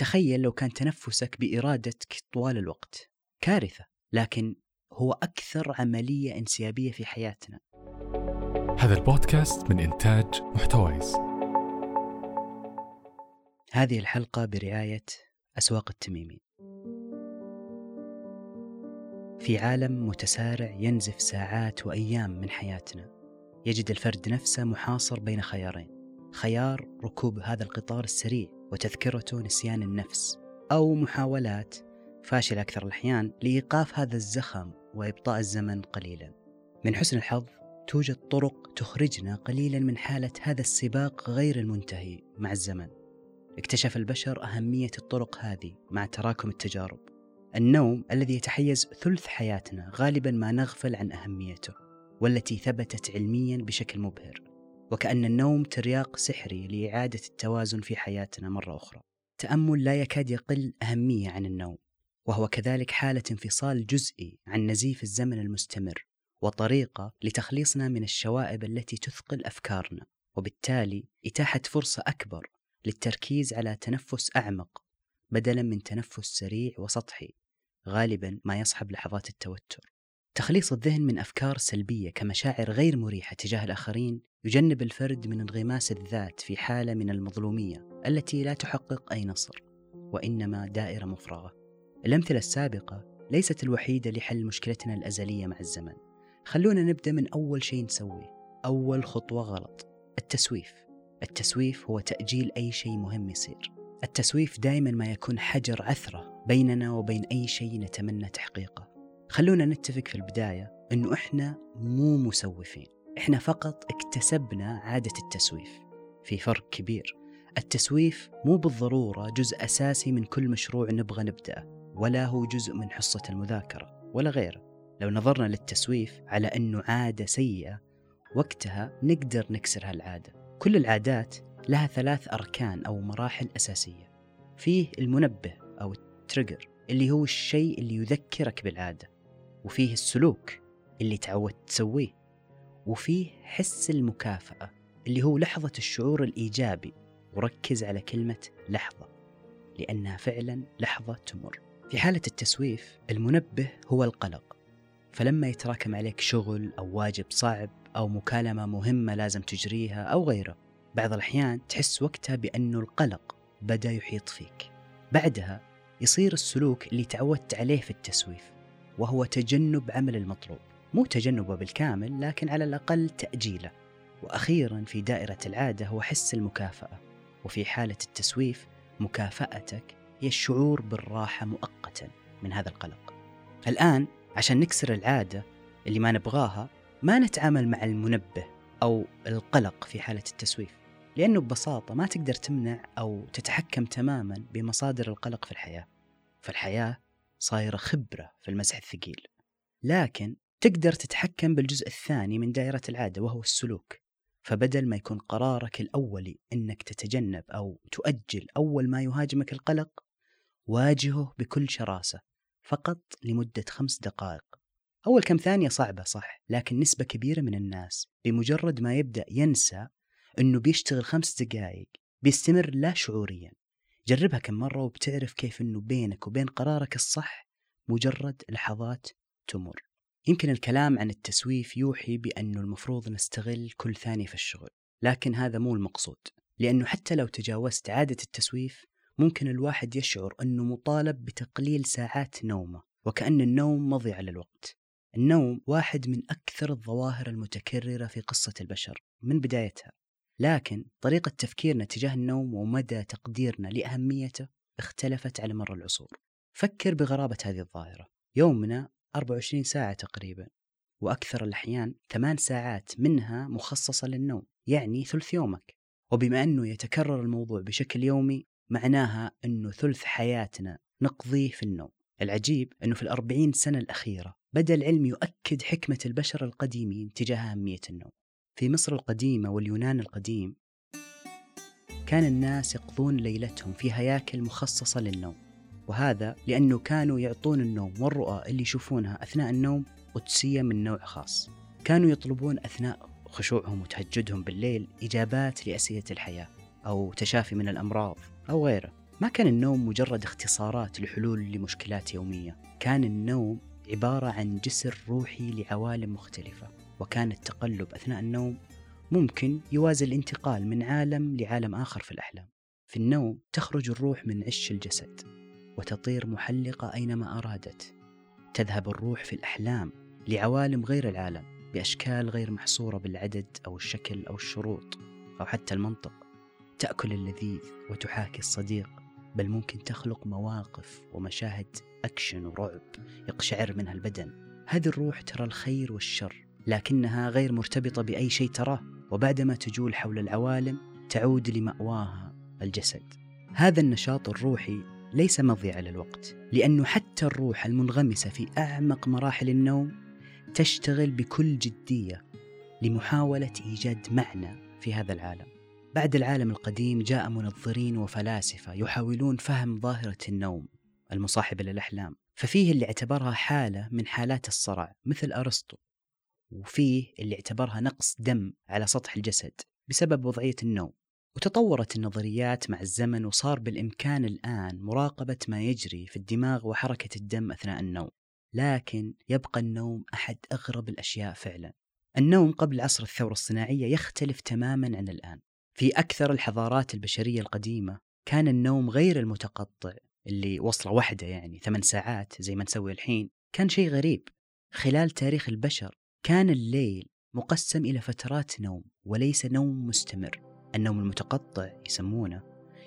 تخيل لو كان تنفسك بإرادتك طوال الوقت كارثة لكن هو أكثر عملية انسيابية في حياتنا. هذا البودكاست من إنتاج محتويس. هذه الحلقة برعاية أسواق التميمين. في عالم متسارع ينزف ساعات وأيام من حياتنا يجد الفرد نفسه محاصر بين خيارين. خيار ركوب هذا القطار السريع وتذكرته نسيان النفس أو محاولات فاشلة أكثر الأحيان لإيقاف هذا الزخم وإبطاء الزمن قليلا. من حسن الحظ توجد طرق تخرجنا قليلا من حالة هذا السباق غير المنتهي مع الزمن. اكتشف البشر أهمية الطرق هذه مع تراكم التجارب. النوم الذي يتحيز ثلث حياتنا غالبا ما نغفل عن أهميته والتي ثبتت علميا بشكل مبهر. وكأن النوم ترياق سحري لإعادة التوازن في حياتنا مرة أخرى. تأمل لا يكاد يقل أهمية عن النوم وهو كذلك حالة انفصال جزئي عن نزيف الزمن المستمر وطريقة لتخليصنا من الشوائب التي تثقل أفكارنا وبالتالي إتاحة فرصة أكبر للتركيز على تنفس أعمق بدلا من تنفس سريع وسطحي غالبا ما يصحب لحظات التوتر. تخليص الذهن من أفكار سلبية كمشاعر غير مريحة تجاه الآخرين يجنب الفرد من انغماس الذات في حالة من المظلومية التي لا تحقق أي نصر وإنما دائرة مفرغة. الأمثلة السابقة ليست الوحيدة لحل مشكلتنا الأزلية مع الزمن. خلونا نبدأ من أول شيء نسويه. أول خطوة غلط التسويف. التسويف هو تأجيل أي شيء مهم يصير. التسويف دائما ما يكون حجر عثرة بيننا وبين أي شيء نتمنى تحقيقه. خلونا نتفق في البداية أنه إحنا مو مسوفين. إحنا فقط اكتسبنا عادة التسويف. في فرق كبير. التسويف مو بالضرورة جزء أساسي من كل مشروع نبغى نبدأه ولا هو جزء من حصة المذاكرة ولا غيره. لو نظرنا للتسويف على أنه عادة سيئة وقتها نقدر نكسر هالعادة. كل العادات لها ثلاث أركان أو مراحل أساسية. فيه المنبه أو ال trigger اللي هو الشيء اللي يذكرك بالعادة. وفيه السلوك اللي تعودت تسويه وفيه حس المكافأة اللي هو لحظة الشعور الإيجابي وركز على كلمة لحظة لأنها فعلا لحظة تمر. في حالة التسويف المنبه هو القلق فلما يتراكم عليك شغل أو واجب صعب أو مكالمة مهمة لازم تجريها أو غيره بعض الأحيان تحس وقتها بأنه القلق بدأ يحيط فيك. بعدها يصير السلوك اللي تعودت عليه في التسويف. وهو تجنب عمل المطلوب مو تجنبه بالكامل لكن على الأقل تأجيله. وأخيرا في دائرة العادة هو حس المكافأة وفي حالة التسويف مكافأتك هي الشعور بالراحة مؤقتا من هذا القلق. الآن عشان نكسر العادة اللي ما نبغاها ما نتعامل مع المنبه أو القلق في حالة التسويف لأنه ببساطة ما تقدر تمنع أو تتحكم تماما بمصادر القلق في الحياة. فالحياة صايرة خبرة في المزح الثقيل. لكن تقدر تتحكم بالجزء الثاني من دائرة العادة وهو السلوك. فبدل ما يكون قرارك الأولي أنك تتجنب أو تؤجل أول ما يهاجمك القلق واجهه بكل شراسة فقط لمدة خمس دقائق. أول كم ثانية صعبة صح لكن نسبة كبيرة من الناس بمجرد ما يبدأ ينسى أنه بيشتغل خمس دقائق بيستمر لا شعوريا. جربها كم مرة وبتعرف كيف أنه بينك وبين قرارك الصح مجرد لحظات تمر. يمكن الكلام عن التسويف يوحي بأنه المفروض نستغل كل ثانية في الشغل لكن هذا مو المقصود لأنه حتى لو تجاوزت عادة التسويف ممكن الواحد يشعر أنه مطالب بتقليل ساعات نومه وكأن النوم مضيعة للوقت النوم واحد من أكثر الظواهر المتكررة في قصة البشر من بدايتها. لكن طريقة تفكيرنا تجاه النوم ومدى تقديرنا لأهميته اختلفت على مر العصور. فكر بغرابة هذه الظاهرة. يومنا 24 ساعة تقريبا وأكثر الأحيان ثمان ساعات منها مخصصة للنوم يعني ثلث يومك. وبما أنه يتكرر الموضوع بشكل يومي معناها أنه ثلث حياتنا نقضيه في النوم. العجيب أنه في الأربعين سنة الأخيرة بدأ العلم يؤكد حكمة البشر القديمين تجاه أهمية النوم. في مصر القديمة واليونان القديم. كان الناس يقضون ليلتهم في هياكل مخصصة للنوم وهذا لأنه كانوا يعطون النوم والرؤى اللي يشوفونها أثناء النوم قدسية من نوع خاص كانوا يطلبون أثناء خشوعهم وتهجدهم بالليل إجابات لأسئلة الحياة أو تشافي من الأمراض أو غيره. ما كان النوم مجرد اختصارات لحلول لمشكلات يومية كان النوم عبارة عن جسر روحي لعوالم مختلفة. وكان التقلب أثناء النوم ممكن يوازي الانتقال من عالم لعالم آخر في الأحلام. في النوم تخرج الروح من عش الجسد وتطير محلقة أينما أرادت. تذهب الروح في الأحلام لعوالم غير العالم بأشكال غير محصورة بالعدد أو الشكل أو الشروط أو حتى المنطق. تأكل اللذيذ وتحاكي الصديق بل ممكن تخلق مواقف ومشاهد أكشن ورعب يقشعر منها البدن. هذه الروح ترى الخير والشر لكنها غير مرتبطة بأي شيء تراه وبعدما تجول حول العوالم تعود لمأواها الجسد. هذا النشاط الروحي ليس مضيعة للوقت لأنه حتى الروح المنغمسة في أعمق مراحل النوم تشتغل بكل جدية لمحاولة إيجاد معنى في هذا العالم. بعد العالم القديم جاء منظرين وفلاسفة يحاولون فهم ظاهرة النوم المصاحبة للأحلام ففيه اللي اعتبرها حالة من حالات الصرع مثل أرسطو. وفيه اللي اعتبرها نقص دم على سطح الجسد بسبب وضعية النوم. وتطورت النظريات مع الزمن وصار بالإمكان الآن مراقبة ما يجري في الدماغ وحركة الدم أثناء النوم. لكن يبقى النوم أحد أغرب الأشياء فعلا. النوم قبل عصر الثورة الصناعية يختلف تماما عن الآن. في أكثر الحضارات البشرية القديمة كان النوم غير المتقطع اللي وصلة واحدة يعني ثمان ساعات زي ما نسوي الحين كان شيء غريب. خلال تاريخ البشر كان الليل مقسم إلى فترات نوم وليس نوم مستمر. النوم المتقطع يسمونه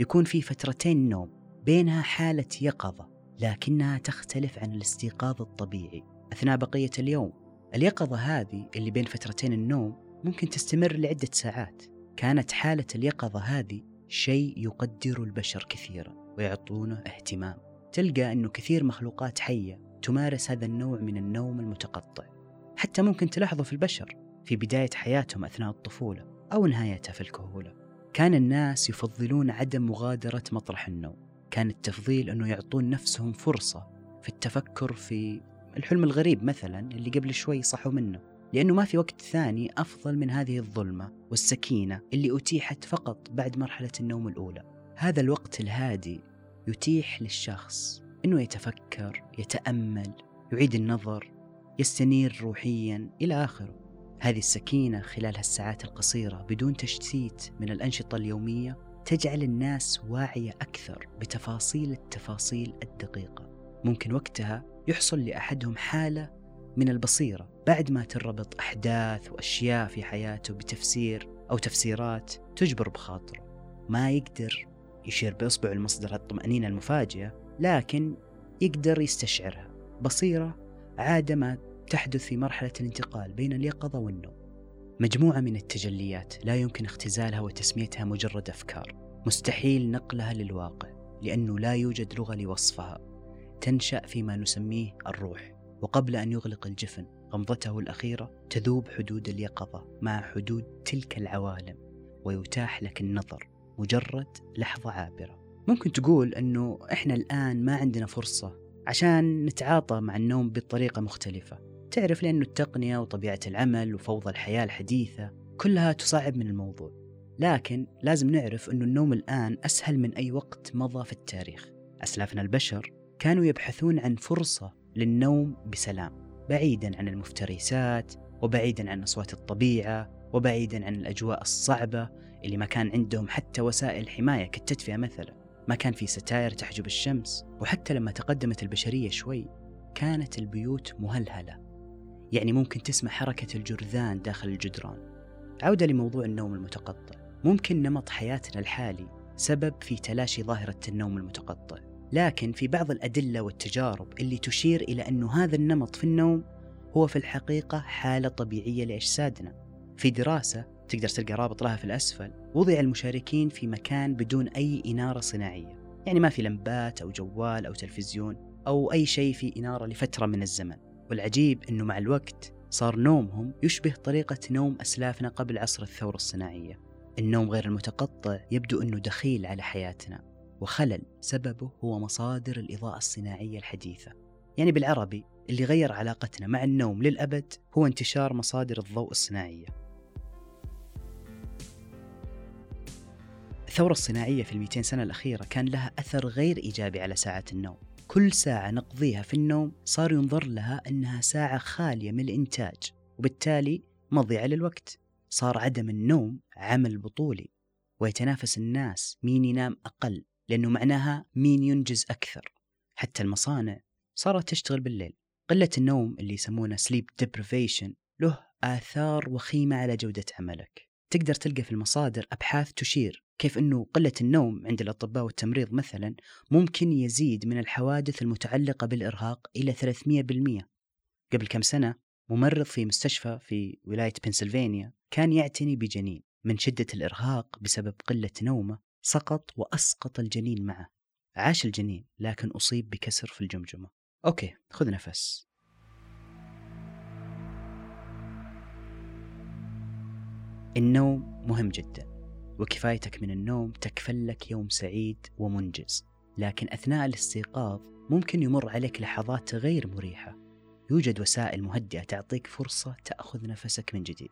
يكون في فترتين نوم بينها حالة يقظة لكنها تختلف عن الاستيقاظ الطبيعي. أثناء بقية اليوم اليقظة هذه اللي بين فترتين النوم ممكن تستمر لعدة ساعات. كانت حالة اليقظة هذه شيء يقدر البشر كثيرا ويعطونه اهتمام. تلقى أنه كثير مخلوقات حية تمارس هذا النوع من النوم المتقطع. حتى ممكن تلاحظه في البشر في بداية حياتهم أثناء الطفولة أو نهايتها في الكهولة. كان الناس يفضلون عدم مغادرة مطرح النوم. كان التفضيل أنه يعطون نفسهم فرصة في التفكر في الحلم الغريب مثلا اللي قبل شوي صحوا منه. لأنه ما في وقت ثاني أفضل من هذه الظلمة والسكينة اللي أتيحت فقط بعد مرحلة النوم الأولى. هذا الوقت الهادي يتيح للشخص أنه يتفكر يتأمل يعيد النظر. يستنير روحيا إلى آخره. هذه السكينة خلال هالساعات القصيرة بدون تشتيت من الأنشطة اليومية تجعل الناس واعية أكثر بتفاصيل التفاصيل الدقيقة. ممكن وقتها يحصل لأحدهم حالة من البصيرة بعد ما تربط أحداث وأشياء في حياته بتفسير أو تفسيرات تجبر بخاطره. ما يقدر يشير بإصبعه المصدر الطمأنينة المفاجئة لكن يقدر يستشعرها. بصيرة عادة ما تحدث في مرحلة الانتقال بين اليقظة والنوم. مجموعة من التجليات لا يمكن اختزالها وتسميتها مجرد أفكار. مستحيل نقلها للواقع لأنه لا يوجد لغة لوصفها. تنشأ فيما نسميه الروح وقبل أن يغلق الجفن غمضته الأخيرة تذوب حدود اليقظة مع حدود تلك العوالم ويتاح لك النظر مجرد لحظة عابرة. ممكن تقول أنه إحنا الآن ما عندنا فرصة عشان نتعاطى مع النوم بطريقة مختلفة. تعرف لأنه التقنية وطبيعة العمل وفوضى الحياة الحديثة كلها تصعب من الموضوع. لكن لازم نعرف أنه النوم الآن أسهل من أي وقت مضى في التاريخ. أسلافنا البشر كانوا يبحثون عن فرصة للنوم بسلام بعيدا عن المفترسات وبعيدا عن أصوات الطبيعة وبعيدا عن الأجواء الصعبة اللي ما كان عندهم حتى وسائل حماية كالتدفئة مثلا. ما كان في ستاير تحجب الشمس وحتى لما تقدمت البشرية شوي كانت البيوت مهلهلة. يعني ممكن تسمع حركة الجرذان داخل الجدران. عودة لموضوع النوم المتقطع. ممكن نمط حياتنا الحالي سبب في تلاشي ظاهرة النوم المتقطع. لكن في بعض الأدلة والتجارب اللي تشير إلى أن هذا النمط في النوم هو في الحقيقة حالة طبيعية لأجسادنا في دراسة تقدر تلقى رابط لها في الأسفل وضع المشاركين في مكان بدون أي إنارة صناعية. يعني ما في لمبات أو جوال أو تلفزيون أو أي شيء في إنارة لفترة من الزمن. والعجيب أنه مع الوقت صار نومهم يشبه طريقة نوم أسلافنا قبل عصر الثورة الصناعية. النوم غير المتقطع يبدو أنه دخيل على حياتنا وخلل سببه هو مصادر الإضاءة الصناعية الحديثة. يعني بالعربي اللي غير علاقتنا مع النوم للأبد هو انتشار مصادر الضوء الصناعية. الثورة الصناعية في المئتين سنة الأخيرة كان لها أثر غير إيجابي على ساعات النوم. كل ساعة نقضيها في النوم صار ينظر لها أنها ساعة خالية من الإنتاج وبالتالي مضيعة للوقت. صار عدم النوم عمل بطولي ويتنافس الناس مين ينام أقل لأنه معناها مين ينجز أكثر. حتى المصانع صارت تشتغل بالليل. قلة النوم اللي يسمونه sleep deprivation له آثار وخيمة على جودة عملك. تقدر تلقى في المصادر أبحاث تشير كيف أنه قلة النوم عند الأطباء والتمريض مثلا ممكن يزيد من الحوادث المتعلقة بالإرهاق إلى 300% قبل كم سنة ممرض في مستشفى في ولاية بنسلفانيا كان يعتني بجنين. من شدة الإرهاق بسبب قلة نومه سقط وأسقط الجنين معه. عاش الجنين لكن أصيب بكسر في الجمجمة. أوكي خذ نفس. النوم مهم جدا. وكفايتك من النوم تكفل لك يوم سعيد ومنجز. لكن أثناء الاستيقاظ ممكن يمر عليك لحظات غير مريحة. يوجد وسائل مهدئة تعطيك فرصة تأخذ نفسك من جديد.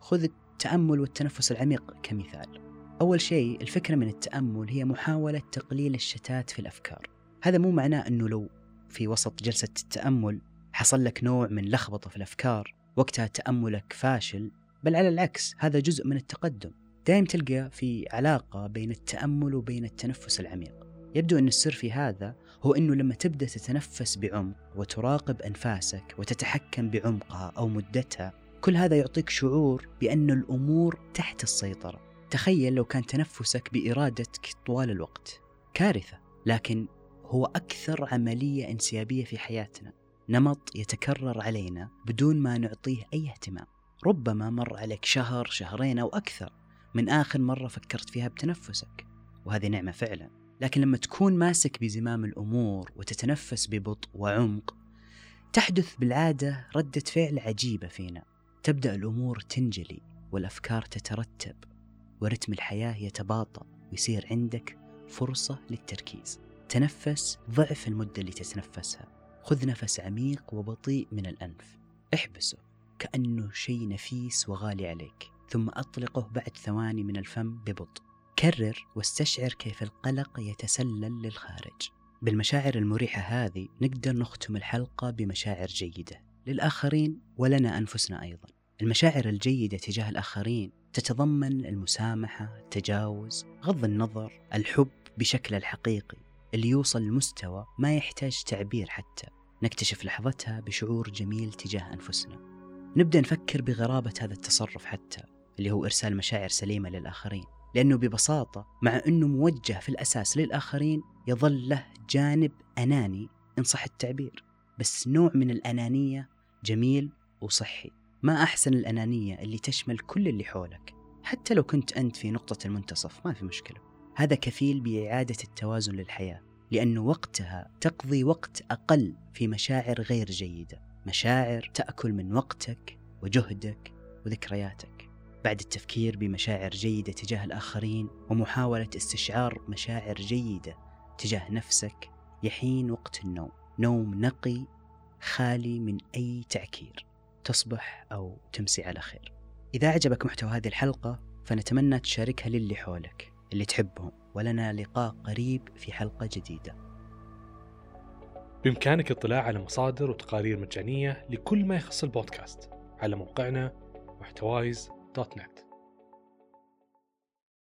خذ التأمل والتنفس العميق كمثال. أول شيء الفكرة من التأمل هي محاولة تقليل الشتات في الأفكار. هذا مو معناه أنه لو في وسط جلسة التأمل حصل لك نوع من لخبطة في الأفكار وقتها تأملك فاشل بل على العكس هذا جزء من التقدم. دائم تلقى في علاقة بين التأمل وبين التنفس العميق. يبدو أن السر في هذا هو أنه لما تبدأ تتنفس بعمق وتراقب أنفاسك وتتحكم بعمقها أو مدتها كل هذا يعطيك شعور بأن الأمور تحت السيطرة. تخيل لو كان تنفسك بإرادتك طوال الوقت. كارثة لكن هو أكثر عملية انسيابية في حياتنا. نمط يتكرر علينا بدون ما نعطيه أي اهتمام. ربما مر عليك شهر شهرين أو أكثر. من آخر مرة فكرت فيها بتنفسك. وهذه نعمة فعلا. لكن لما تكون ماسك بزمام الأمور وتتنفس ببطء وعمق تحدث بالعادة ردة فعل عجيبة فينا. تبدأ الأمور تنجلي والأفكار تترتب ورتم الحياة يتباطأ ويصير عندك فرصة للتركيز. تنفس ضعف المدة اللي تتنفسها. خذ نفس عميق وبطيء من الأنف. احبسه كأنه شيء نفيس وغالي عليك. ثم أطلقه بعد ثواني من الفم ببطء. كرر واستشعر كيف القلق يتسلل للخارج. بالمشاعر المريحة هذه نقدر نختم الحلقة بمشاعر جيدة للآخرين ولنا أنفسنا أيضا. المشاعر الجيدة تجاه الآخرين تتضمن المسامحة التجاوز غض النظر الحب بشكله الحقيقي اللي يوصل لمستوى ما يحتاج تعبير حتى نكتشف لحظتها بشعور جميل تجاه أنفسنا. نبدأ نفكر بغرابة هذا التصرف حتى اللي هو إرسال مشاعر سليمة للآخرين. لأنه ببساطة مع أنه موجه في الأساس للآخرين يظل له جانب أناني إن صح التعبير. بس نوع من الأنانية جميل وصحي. ما أحسن الأنانية اللي تشمل كل اللي حولك. حتى لو كنت أنت في نقطة المنتصف ما في مشكلة. هذا كفيل بإعادة التوازن للحياة. لأنه وقتها تقضي وقت أقل في مشاعر غير جيدة. مشاعر تأكل من وقتك وجهدك وذكرياتك. بعد التفكير بمشاعر جيدة تجاه الآخرين ومحاولة استشعار مشاعر جيدة تجاه نفسك يحين وقت النوم. نوم نقي خالي من أي تعكير. تصبح أو تمسي على خير. إذا أعجبك محتوى هذه الحلقة فنتمنى تشاركها للي حولك اللي تحبهم ولنا لقاء قريب في حلقة جديدة. بإمكانك الاطلاع على مصادر وتقارير مجانية لكل ما يخص البودكاست. على موقعنا محتوايز www.ecom.net.